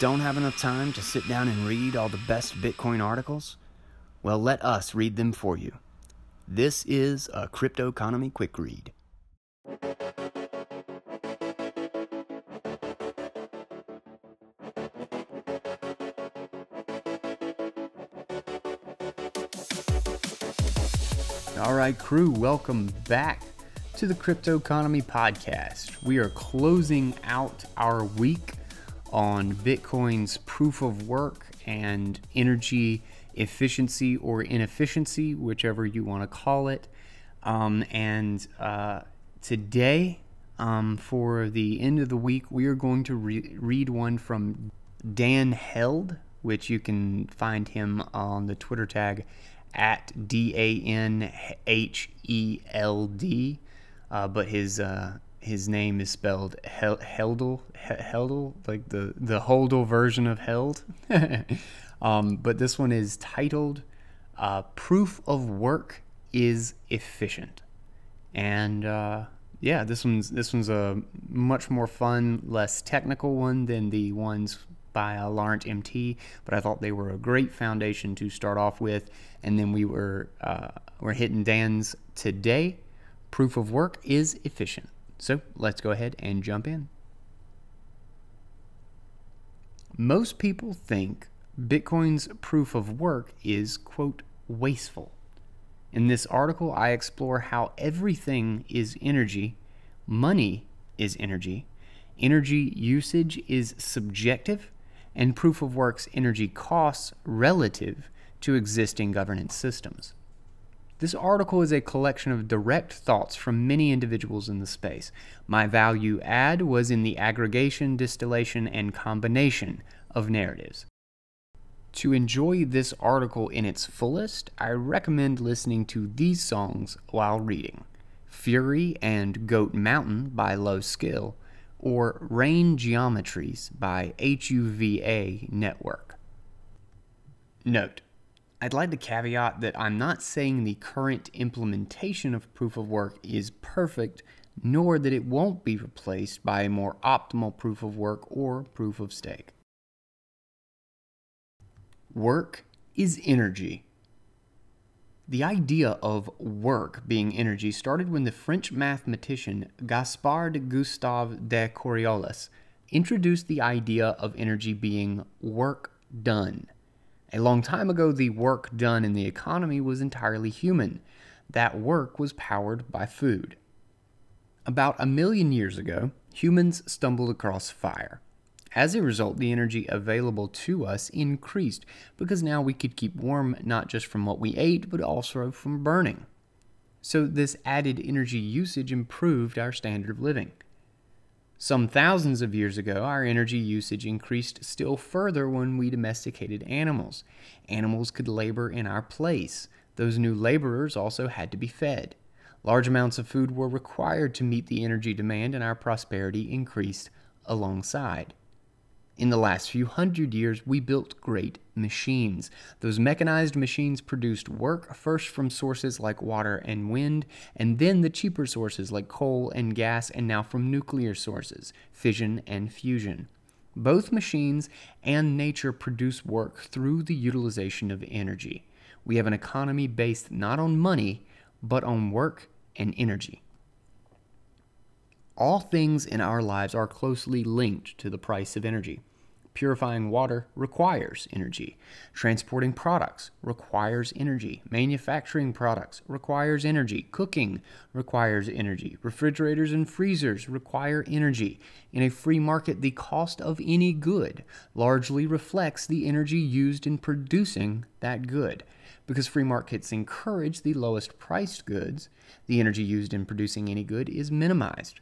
Don't have enough time to sit down and read all the best Bitcoin articles? Well, let us read them for you. This is a Crypto Economy Quick Read. All right, crew, welcome back to the Crypto Economy Podcast. We are closing out our week on Bitcoin's proof of work and energy efficiency or inefficiency, whichever you want to call it. Um, and uh, today, um, for the end of the week, we are going to re- read one from Dan Held, which you can find him on the Twitter tag at D A N H E L D, uh, but his uh, his name is spelled Hel- Hedl, Hedl, like the the HODL version of Held. um, but this one is titled uh, "Proof of Work is Efficient," and uh, yeah, this one's this one's a much more fun, less technical one than the ones by uh, Laurent MT, but I thought they were a great foundation to start off with. And then we were uh, we're hitting Dan's today. Proof of work is efficient. So let's go ahead and jump in. Most people think Bitcoin's proof of work is, quote, wasteful. In this article, I explore how everything is energy, money is energy, energy usage is subjective, and proof of work's energy costs relative to existing governance systems. This article is a collection of direct thoughts from many individuals in the space. My value add was in the aggregation, distillation, and combination of narratives. To enjoy this article in its fullest, I recommend listening to these songs while reading Fury and Goat Mountain by Low Skill, or Rain Geometries by HUVA Network. Note I'd like to caveat that I'm not saying the current implementation of proof of work is perfect, nor that it won't be replaced by a more optimal proof of work or proof of stake. Work is energy. The idea of work being energy started when the French mathematician Gaspard Gustave de Coriolis introduced the idea of energy being work done. A long time ago, the work done in the economy was entirely human. That work was powered by food. About a million years ago, humans stumbled across fire. As a result, the energy available to us increased because now we could keep warm not just from what we ate, but also from burning. So, this added energy usage improved our standard of living. Some thousands of years ago, our energy usage increased still further when we domesticated animals. Animals could labor in our place. Those new laborers also had to be fed. Large amounts of food were required to meet the energy demand, and our prosperity increased alongside. In the last few hundred years, we built great machines. Those mechanized machines produced work first from sources like water and wind, and then the cheaper sources like coal and gas, and now from nuclear sources, fission and fusion. Both machines and nature produce work through the utilization of energy. We have an economy based not on money, but on work and energy. All things in our lives are closely linked to the price of energy. Purifying water requires energy. Transporting products requires energy. Manufacturing products requires energy. Cooking requires energy. Refrigerators and freezers require energy. In a free market, the cost of any good largely reflects the energy used in producing that good. Because free markets encourage the lowest priced goods, the energy used in producing any good is minimized.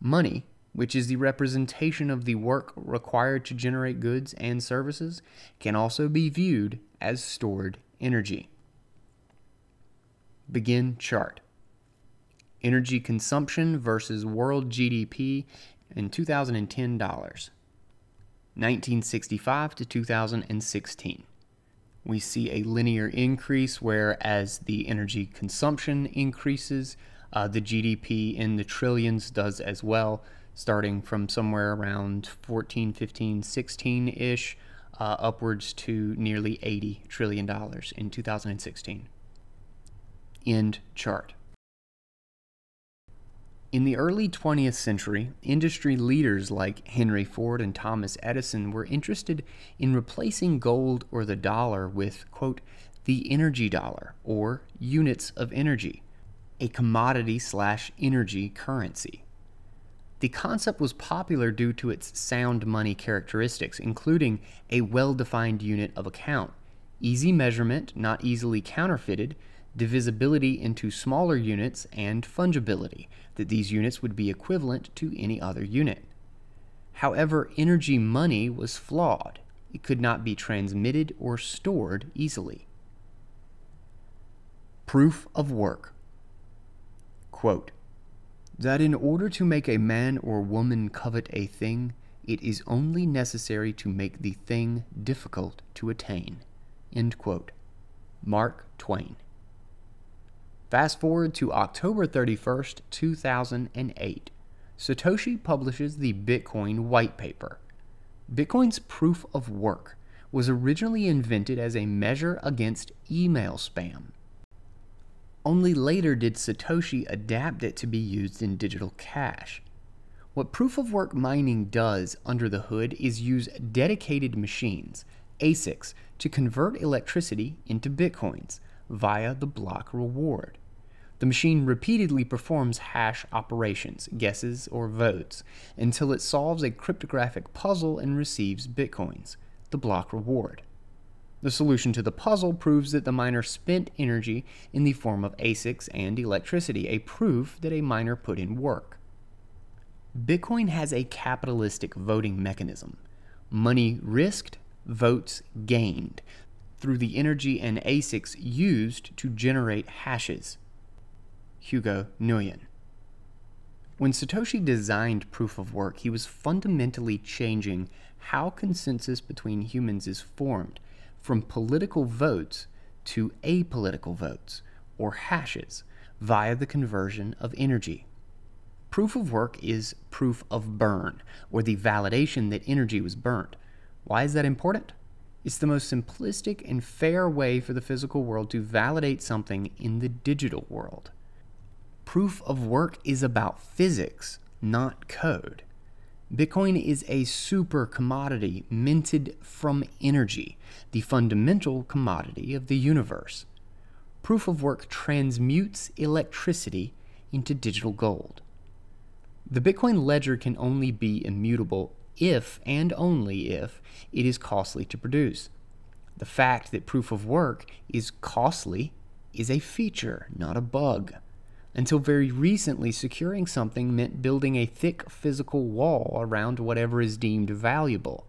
Money, which is the representation of the work required to generate goods and services, can also be viewed as stored energy. Begin chart. Energy consumption versus world GDP in 2010 dollars. 1965 to 2016. We see a linear increase where as the energy consumption increases, uh, the GDP in the trillions does as well. starting from somewhere around 14, 15, 16 ish, uh, upwards to nearly $80 trillion in 2016. End chart. In the early 20th century, industry leaders like Henry Ford and Thomas Edison were interested in replacing gold or the dollar with, quote, the energy dollar, or units of energy, a commodity slash energy currency. The concept was popular due to its sound money characteristics, including a well defined unit of account, easy measurement, not easily counterfeited, divisibility into smaller units, and fungibility, that these units would be equivalent to any other unit. However, energy money was flawed. It could not be transmitted or stored easily. Proof of work. Quote, that in order to make a man or woman covet a thing, it is only necessary to make the thing difficult to attain. Mark Twain. Fast forward to October 31st, 2008. Satoshi publishes the Bitcoin white paper. Bitcoin's proof of work was originally invented as a measure against email spam. Only later did Satoshi adapt it to be used in digital cash. What proof of work mining does under the hood is use dedicated machines, ASICs, to convert electricity into bitcoins via the block reward. The machine repeatedly performs hash operations, guesses, or votes, until it solves a cryptographic puzzle and receives bitcoins, the block reward. The solution to the puzzle proves that the miner spent energy in the form of ASICs and electricity, a proof that a miner put in work. Bitcoin has a capitalistic voting mechanism. Money risked, votes gained through the energy and ASICs used to generate hashes. Hugo Nguyen. When Satoshi designed proof of work, he was fundamentally changing how consensus between humans is formed from political votes to apolitical votes, or hashes, via the conversion of energy. Proof of work is proof of burn, or the validation that energy was burnt. Why is that important? It's the most simplistic and fair way for the physical world to validate something in the digital world. Proof of work is about physics, not code. Bitcoin is a super commodity minted from energy, the fundamental commodity of the universe. Proof of work transmutes electricity into digital gold. The Bitcoin ledger can only be immutable if and only if it is costly to produce. The fact that proof of work is costly is a feature, not a bug. Until very recently, securing something meant building a thick physical wall around whatever is deemed valuable.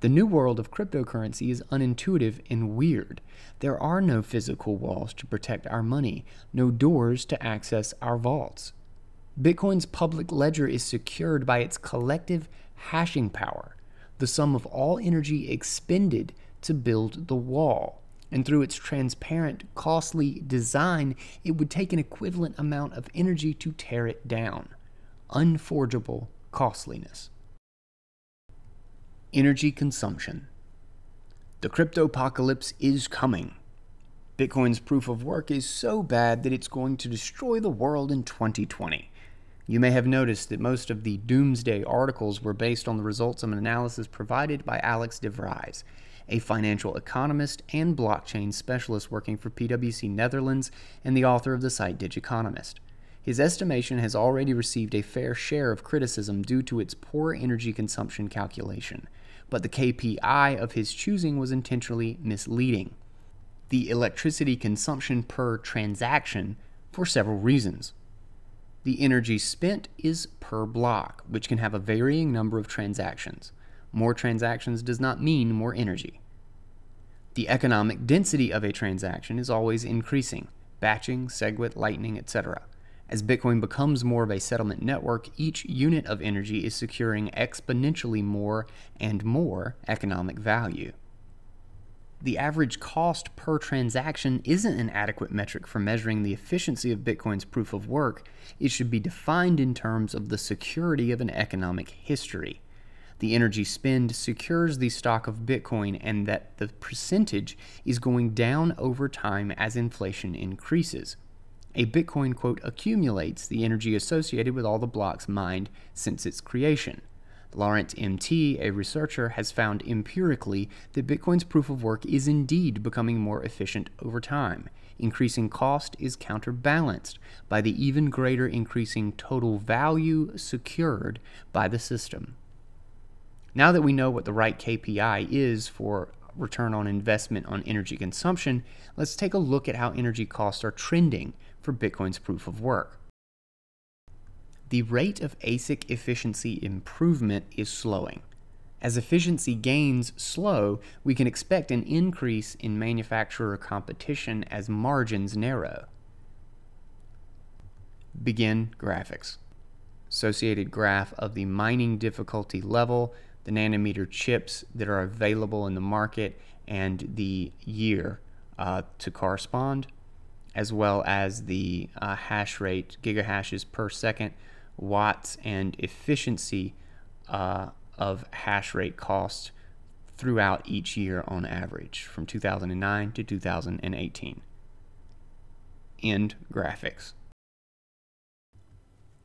The new world of cryptocurrency is unintuitive and weird. There are no physical walls to protect our money, no doors to access our vaults. Bitcoin's public ledger is secured by its collective hashing power, the sum of all energy expended to build the wall. And through its transparent, costly design, it would take an equivalent amount of energy to tear it down. Unforgeable costliness. Energy consumption. The cryptopocalypse is coming. Bitcoin's proof of work is so bad that it's going to destroy the world in 2020. You may have noticed that most of the doomsday articles were based on the results of an analysis provided by Alex de Vries, a financial economist and blockchain specialist working for PwC Netherlands and the author of the site Digiconomist. His estimation has already received a fair share of criticism due to its poor energy consumption calculation, but the KPI of his choosing was intentionally misleading. The electricity consumption per transaction for several reasons. The energy spent is per block, which can have a varying number of transactions. More transactions does not mean more energy. The economic density of a transaction is always increasing batching, SegWit, Lightning, etc. As Bitcoin becomes more of a settlement network, each unit of energy is securing exponentially more and more economic value. the average cost per transaction isn't an adequate metric for measuring the efficiency of Bitcoin's proof of work. It should be defined in terms of the security of an economic history. The energy spend secures the stock of Bitcoin and that the percentage is going down over time as inflation increases. A Bitcoin quote accumulates the energy associated with all the blocks mined since its creation. Laurent MT, a researcher, has found empirically that Bitcoin's proof of work is indeed becoming more efficient over time. Increasing cost is counterbalanced by the even greater increasing total value secured by the system. Now that we know what the right KPI is for return on investment on energy consumption, let's take a look at how energy costs are trending for Bitcoin's proof of work the rate of ASIC efficiency improvement is slowing. As efficiency gains slow, we can expect an increase in manufacturer competition as margins narrow. Begin graphics. Associated graph of the mining difficulty level, the nanometer chips that are available in the market, and the year uh, to correspond, as well as the uh, hash rate, gigahashes per second watts and efficiency uh, of hash rate cost throughout each year on average from 2009 to 2018. End graphics.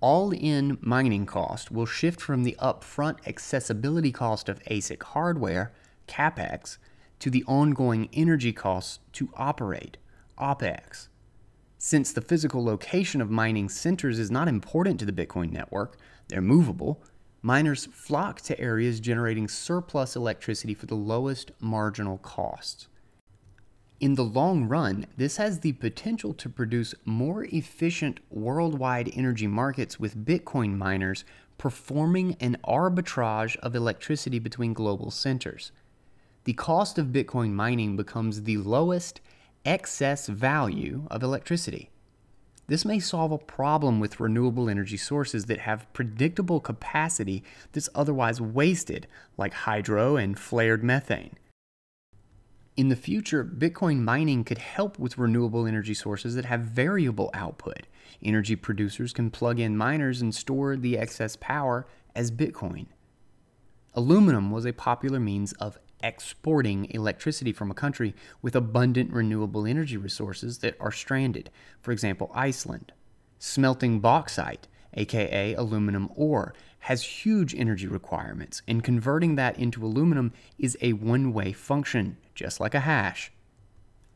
All in mining cost will shift from the upfront accessibility cost of ASIC hardware, CAPEX, to the ongoing energy costs to operate, OPEX. Since the physical location of mining centers is not important to the Bitcoin network, they're movable, miners flock to areas generating surplus electricity for the lowest marginal costs. In the long run, this has the potential to produce more efficient worldwide energy markets with Bitcoin miners performing an arbitrage of electricity between global centers. The cost of Bitcoin mining becomes the lowest excess value of electricity. This may solve a problem with renewable energy sources that have predictable capacity that's otherwise wasted, like hydro and flared methane. In the future, Bitcoin mining could help with renewable energy sources that have variable output. Energy producers can plug in miners and store the excess power as Bitcoin. Aluminum was a popular means of exporting electricity from a country with abundant renewable energy resources that are stranded, for example, Iceland. Smelting bauxite, aka aluminum ore, has huge energy requirements, and converting that into aluminum is a one way function, just like a hash.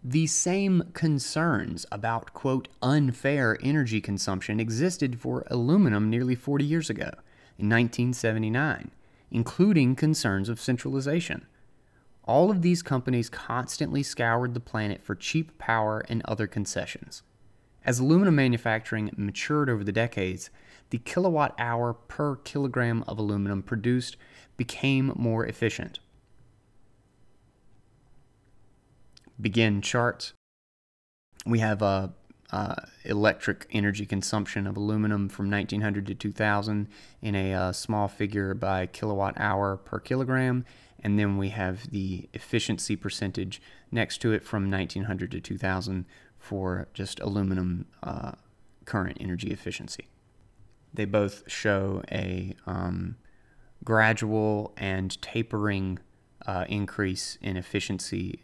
The same concerns about, quote, unfair energy consumption existed for aluminum nearly 40 years ago, in 1979, including concerns of centralization. All of these companies constantly scoured the planet for cheap power and other concessions. As aluminum manufacturing matured over the decades, the kilowatt hour per kilogram of aluminum produced became more efficient. Begin charts. We have a uh, electric energy consumption of aluminum from 1900 to 2000 in a uh, small figure by kilowatt hour per kilogram and then we have the efficiency percentage next to it from 1900 to 2000 for just aluminum uh, current energy efficiency. They both show a um, gradual and tapering uh, increase in efficiency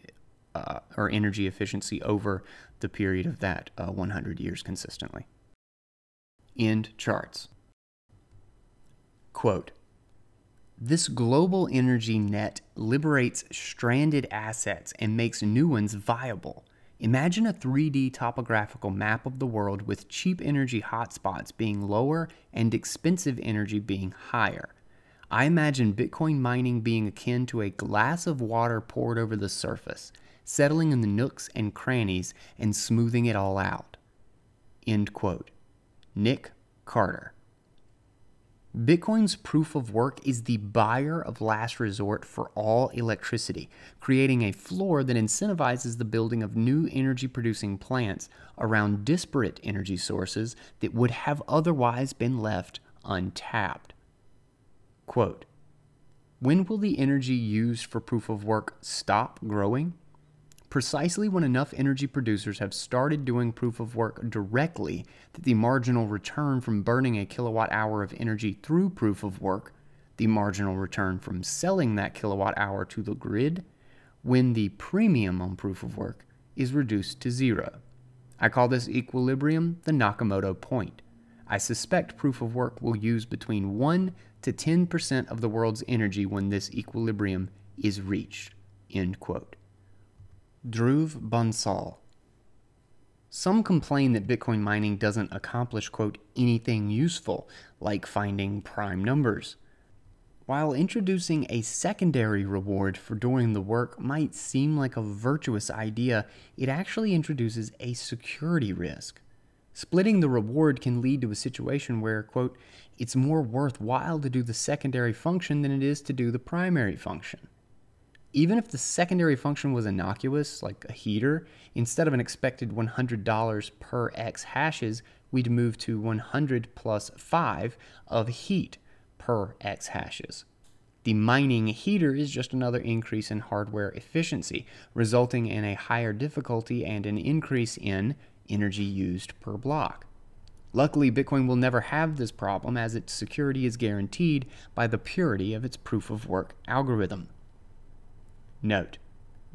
uh, or energy efficiency over the period of that uh, 100 years consistently. End charts. Quote this global energy net liberates stranded assets and makes new ones viable. Imagine a 3D topographical map of the world with cheap energy hotspots being lower and expensive energy being higher. I imagine Bitcoin mining being akin to a glass of water poured over the surface, settling in the nooks and crannies and smoothing it all out. End quote. Nick Carter. Bitcoin's proof of work is the buyer of last resort for all electricity, creating a floor that incentivizes the building of new energy producing plants around disparate energy sources that would have otherwise been left untapped. Quote When will the energy used for proof of work stop growing? Precisely when enough energy producers have started doing proof of work directly that the marginal return from burning a kilowatt hour of energy through proof of work, the marginal return from selling that kilowatt hour to the grid, when the premium on proof of work is reduced to zero. I call this equilibrium the Nakamoto point. I suspect proof of work will use between 1 to 10% of the world's energy when this equilibrium is reached. End quote. Dhruv Bansal. Some complain that Bitcoin mining doesn't accomplish, quote, anything useful, like finding prime numbers. While introducing a secondary reward for doing the work might seem like a virtuous idea, it actually introduces a security risk. Splitting the reward can lead to a situation where, quote, it's more worthwhile to do the secondary function than it is to do the primary function. Even if the secondary function was innocuous, like a heater, instead of an expected $100 per X hashes, we'd move to 100 plus 5 of heat per X hashes. The mining heater is just another increase in hardware efficiency, resulting in a higher difficulty and an increase in energy used per block. Luckily, Bitcoin will never have this problem as its security is guaranteed by the purity of its proof of work algorithm. Note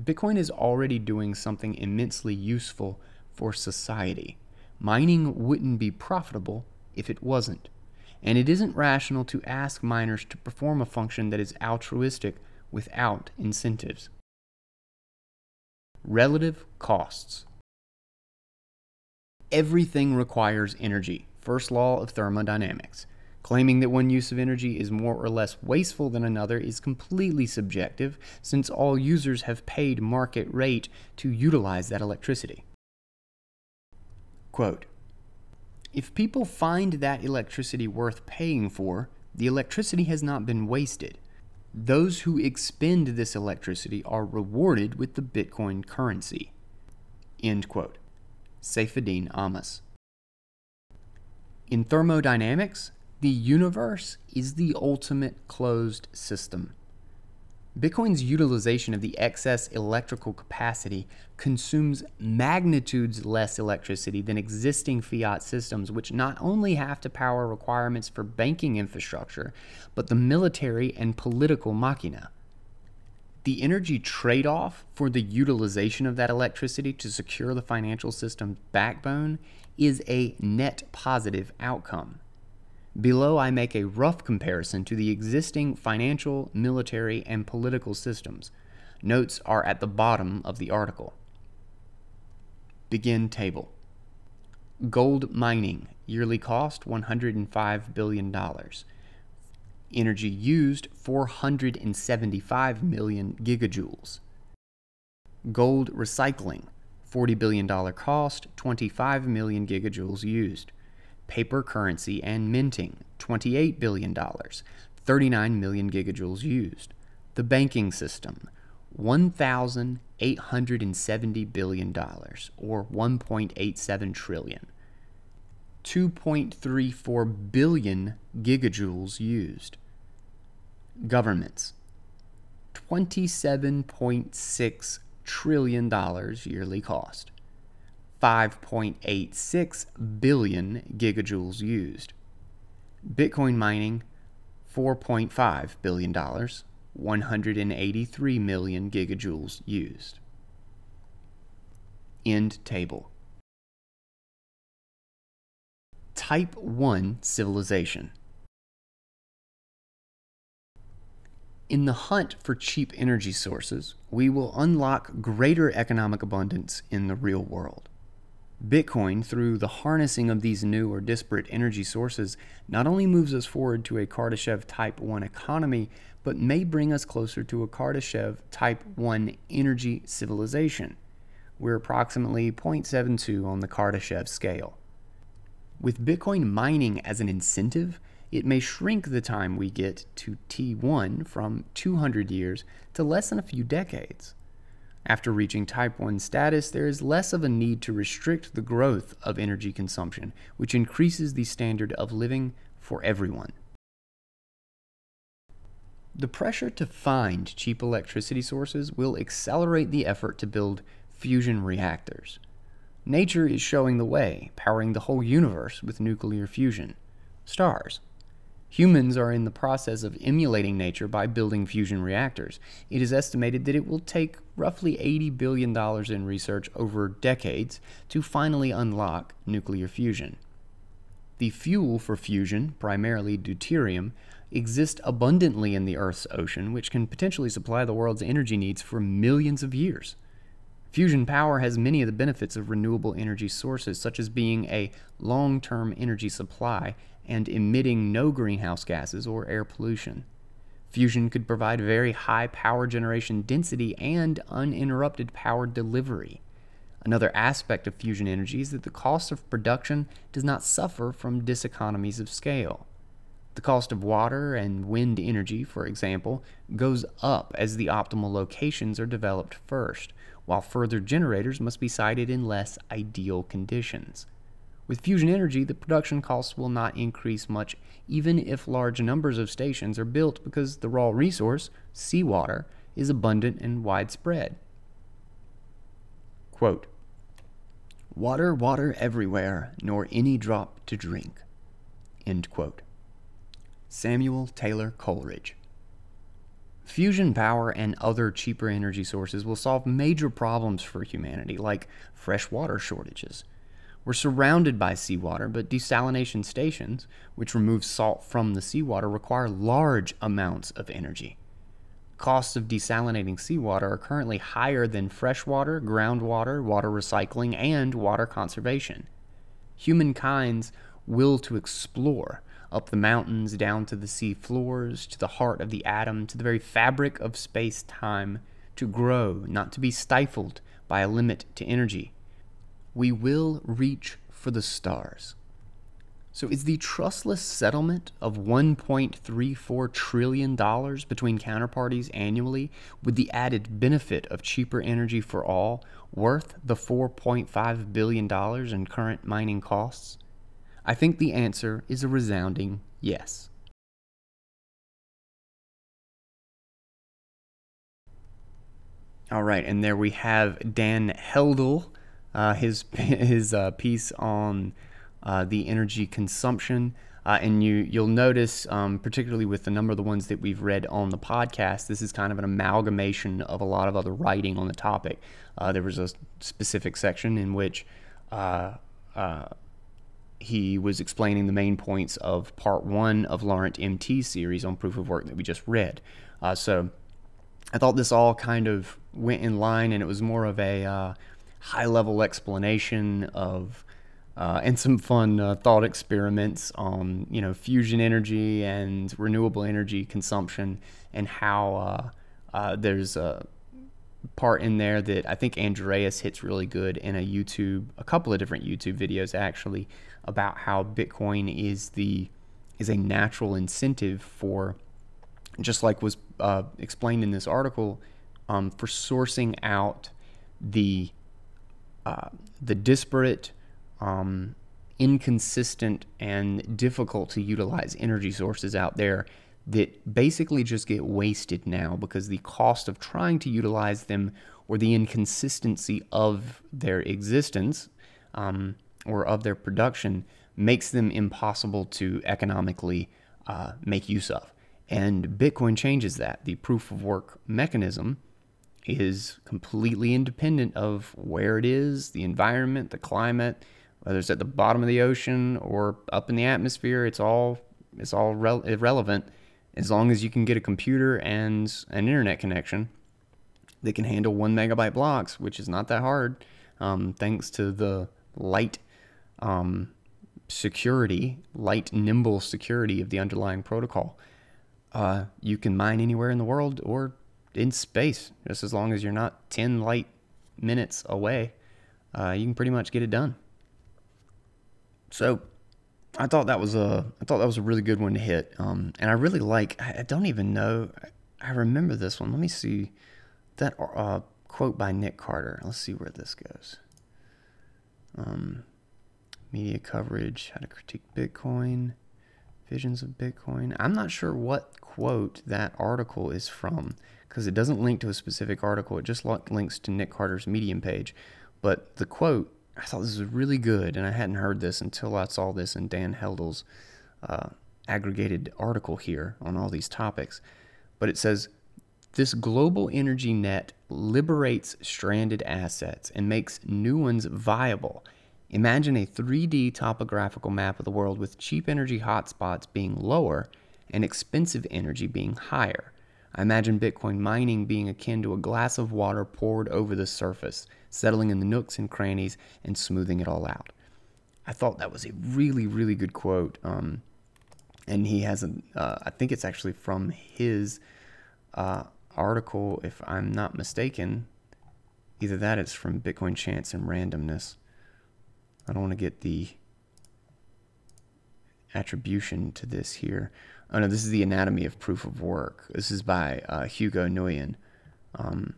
Bitcoin is already doing something immensely useful for society. Mining wouldn't be profitable if it wasn't and it isn't rational to ask miners to perform a function that is altruistic without incentives. Relative costs. Everything requires energy, first law of thermodynamics. Claiming that one use of energy is more or less wasteful than another is completely subjective, since all users have paid market rate to utilize that electricity. Quote, if people find that electricity worth paying for, the electricity has not been wasted. Those who expend this electricity are rewarded with the Bitcoin currency. End quote. Saifedean Ammous. In thermodynamics, the universe is the ultimate closed system. Bitcoin's utilization of the excess electrical capacity consumes magnitudes less electricity than existing fiat systems, which not only have to power requirements for banking infrastructure, but the military and political machina. The energy trade off for the utilization of that electricity to secure the financial system's backbone is a net positive outcome. Below, I make a rough comparison to the existing financial, military, and political systems. Notes are at the bottom of the article. Begin table. Gold mining, yearly cost $105 billion. Energy used 475 million gigajoules. Gold recycling, $40 billion cost, 25 million gigajoules used paper currency and minting, $28 billion, 39 million gigajoules used. The banking system, $1,870 billion, or $1.87 trillion. 2.34 billion gigajoules used. Governments, $27.6 trillion yearly cost. 5.86 billion gigajoules used. Bitcoin mining, $4.5 billion, 183 million gigajoules used. End table. Type 1 civilization. In the hunt for cheap energy sources, we will unlock greater economic abundance in the real world. Bitcoin, through the harnessing of these new or disparate energy sources, not only moves us forward to a Kardashev Type 1 economy, but may bring us closer to a Kardashev Type 1 energy civilization. We're approximately 0.72 on the Kardashev scale. With Bitcoin mining as an incentive, it may shrink the time we get to T1 from 200 years to less than a few decades. After reaching type 1 status, there is less of a need to restrict the growth of energy consumption, which increases the standard of living for everyone. The pressure to find cheap electricity sources will accelerate the effort to build fusion reactors. Nature is showing the way, powering the whole universe with nuclear fusion. Stars. Humans are in the process of emulating nature by building fusion reactors. It is estimated that it will take roughly $80 billion in research over decades to finally unlock nuclear fusion. The fuel for fusion, primarily deuterium, exists abundantly in the Earth's ocean, which can potentially supply the world's energy needs for millions of years. Fusion power has many of the benefits of renewable energy sources, such as being a long term energy supply and emitting no greenhouse gases or air pollution. Fusion could provide very high power generation density and uninterrupted power delivery. Another aspect of fusion energy is that the cost of production does not suffer from diseconomies of scale. The cost of water and wind energy, for example, goes up as the optimal locations are developed first, while further generators must be sited in less ideal conditions. With fusion energy, the production costs will not increase much, even if large numbers of stations are built because the raw resource, seawater, is abundant and widespread. Quote, Water, water everywhere, nor any drop to drink. End quote. Samuel Taylor Coleridge. Fusion power and other cheaper energy sources will solve major problems for humanity, like fresh water shortages. We're surrounded by seawater, but desalination stations, which remove salt from the seawater, require large amounts of energy. Costs of desalinating seawater are currently higher than freshwater, groundwater, water recycling, and water conservation. Humankind's will to explore up the mountains, down to the sea floors, to the heart of the atom, to the very fabric of space time, to grow, not to be stifled by a limit to energy. We will reach for the stars. So, is the trustless settlement of $1.34 trillion between counterparties annually, with the added benefit of cheaper energy for all, worth the $4.5 billion in current mining costs? I think the answer is a resounding yes. All right, and there we have Dan Hedl, uh, his his uh, piece on uh, the energy consumption. Uh, and you you'll notice, um, particularly with the number of the ones that we've read on the podcast, this is kind of an amalgamation of a lot of other writing on the topic. Uh, there was a specific section in which he was explaining the main points of part one of Laurent MT's series on proof of work that we just read. Uh, so I thought this all kind of went in line, and it was more of a uh, high level explanation of. Uh, and some fun uh, thought experiments on you know fusion energy and renewable energy consumption and how uh, uh, there's a part in there that I think Andreas hits really good in a YouTube, a couple of different YouTube videos actually, about how Bitcoin is the is a natural incentive for, just like was uh, explained in this article, um, for sourcing out the uh, the disparate, um, inconsistent, and difficult to utilize energy sources out there that basically just get wasted now because the cost of trying to utilize them or the inconsistency of their existence um, or of their production makes them impossible to economically uh, make use of. And Bitcoin changes that. The proof of work mechanism is completely independent of where it is, the environment, the climate, whether it's at the bottom of the ocean or up in the atmosphere. It's all it's all re- irrelevant as long as you can get a computer and an internet connection that can handle one megabyte blocks, which is not that hard, um, thanks to the light um, security, light, nimble security of the underlying protocol. Uh, you can mine anywhere in the world or in space, just as long as you're not 10 light minutes away. Uh, you can pretty much get it done. So, I thought that was a I thought that was a really good one to hit. Um, and I really like. I don't even know. I remember this one. Let me see that uh, quote by Nick Carter. Let's see where this goes. Um, media coverage, how to critique Bitcoin, Visions of Bitcoin. I'm not sure what quote that article is from because it doesn't link to a specific article. It just links to Nick Carter's Medium page. But the quote, I thought this was really good, and I hadn't heard this until I saw this in Dan Hedl's uh, aggregated article here on all these topics. But it says, this global energy net liberates stranded assets and makes new ones viable. Imagine a 3D topographical map of the world with cheap energy hotspots being lower and expensive energy being higher. I imagine Bitcoin mining being akin to a glass of water poured over the surface, settling in the nooks and crannies and smoothing it all out. I thought that was a really, really good quote. Um, and he has a, uh, I think it's actually from his uh, article, if I'm not mistaken. Either that, it's from Bitcoin Chance and Randomness. I don't want to get the attribution to this here. Oh no, this is the anatomy of proof of work. This is by uh, Hugo Nguyen. Um,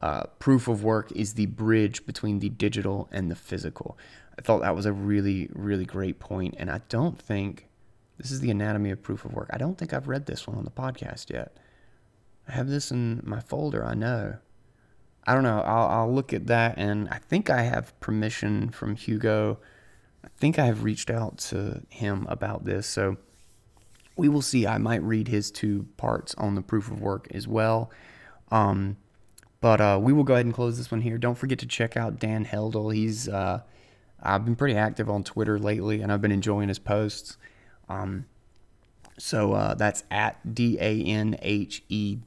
uh, proof of work is the bridge between the digital and the physical. I thought that was a really, really great point, and I don't think this is the anatomy of proof of work. I don't think I've read this one on the podcast yet. I have this in my folder. I know. I don't know. I'll, I'll look at that, and I think I have permission from Hugo. I think I have reached out to him about this, so we will see. I might read his two parts on the proof of work as well. Um, but uh, we will go ahead and close this one here. Don't forget to check out Dan Hedl. He's uh, I've been pretty active on Twitter lately, and I've been enjoying his posts. Um, so uh, that's at D A N H E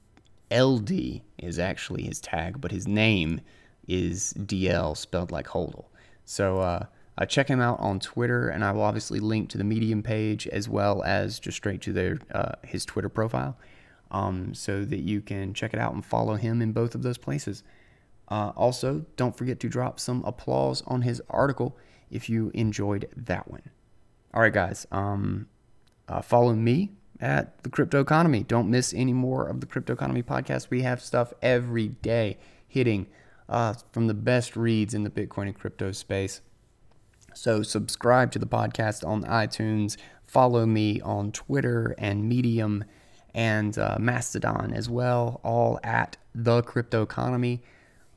L D is actually his tag, but his name is DL spelled like HODL. So uh, check him out on Twitter, and I will obviously link to the Medium page as well as just straight to their uh, his Twitter profile, um, so that you can check it out and follow him in both of those places. Uh, also, don't forget to drop some applause on his article if you enjoyed that one. All right, guys. Um, uh, follow me at the Crypto Economy. Don't miss any more of the Crypto Economy podcast. We have stuff every day hitting uh, from the best reads in the Bitcoin and crypto space. So subscribe to the podcast on iTunes. Follow me on Twitter and Medium and uh, Mastodon as well, all at the Crypto Economy.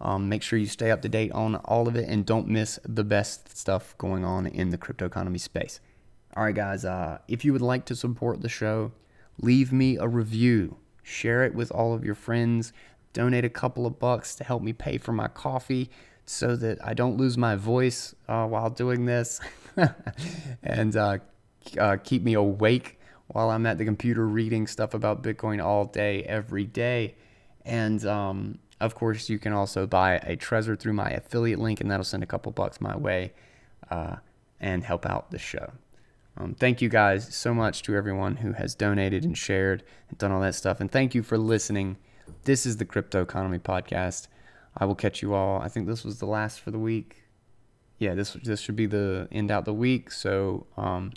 Um, make sure you stay up to date on all of it and don't miss the best stuff going on in the crypto economy space. All right, guys, uh, if you would like to support the show, leave me a review, share it with all of your friends, donate a couple of bucks to help me pay for my coffee so that I don't lose my voice uh, while doing this and uh, uh, keep me awake while I'm at the computer reading stuff about Bitcoin all day, every day. And um, of course, you can also buy a Trezor through my affiliate link, and that'll send a couple bucks my way uh, and help out the show. Um, thank you guys so much to everyone who has donated and shared and done all that stuff. And thank you for listening. This is the Crypto Economy Podcast. I will catch you all. I think this was the last for the week. Yeah, this this should be the end out the week. So um,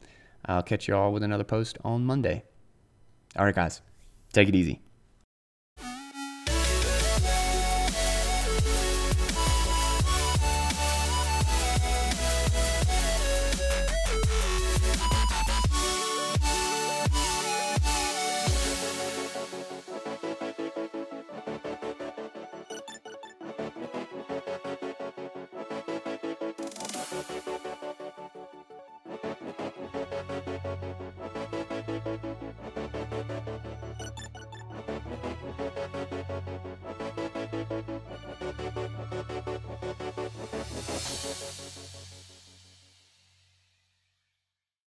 I'll catch you all with another post on Monday. All right, guys, take it easy.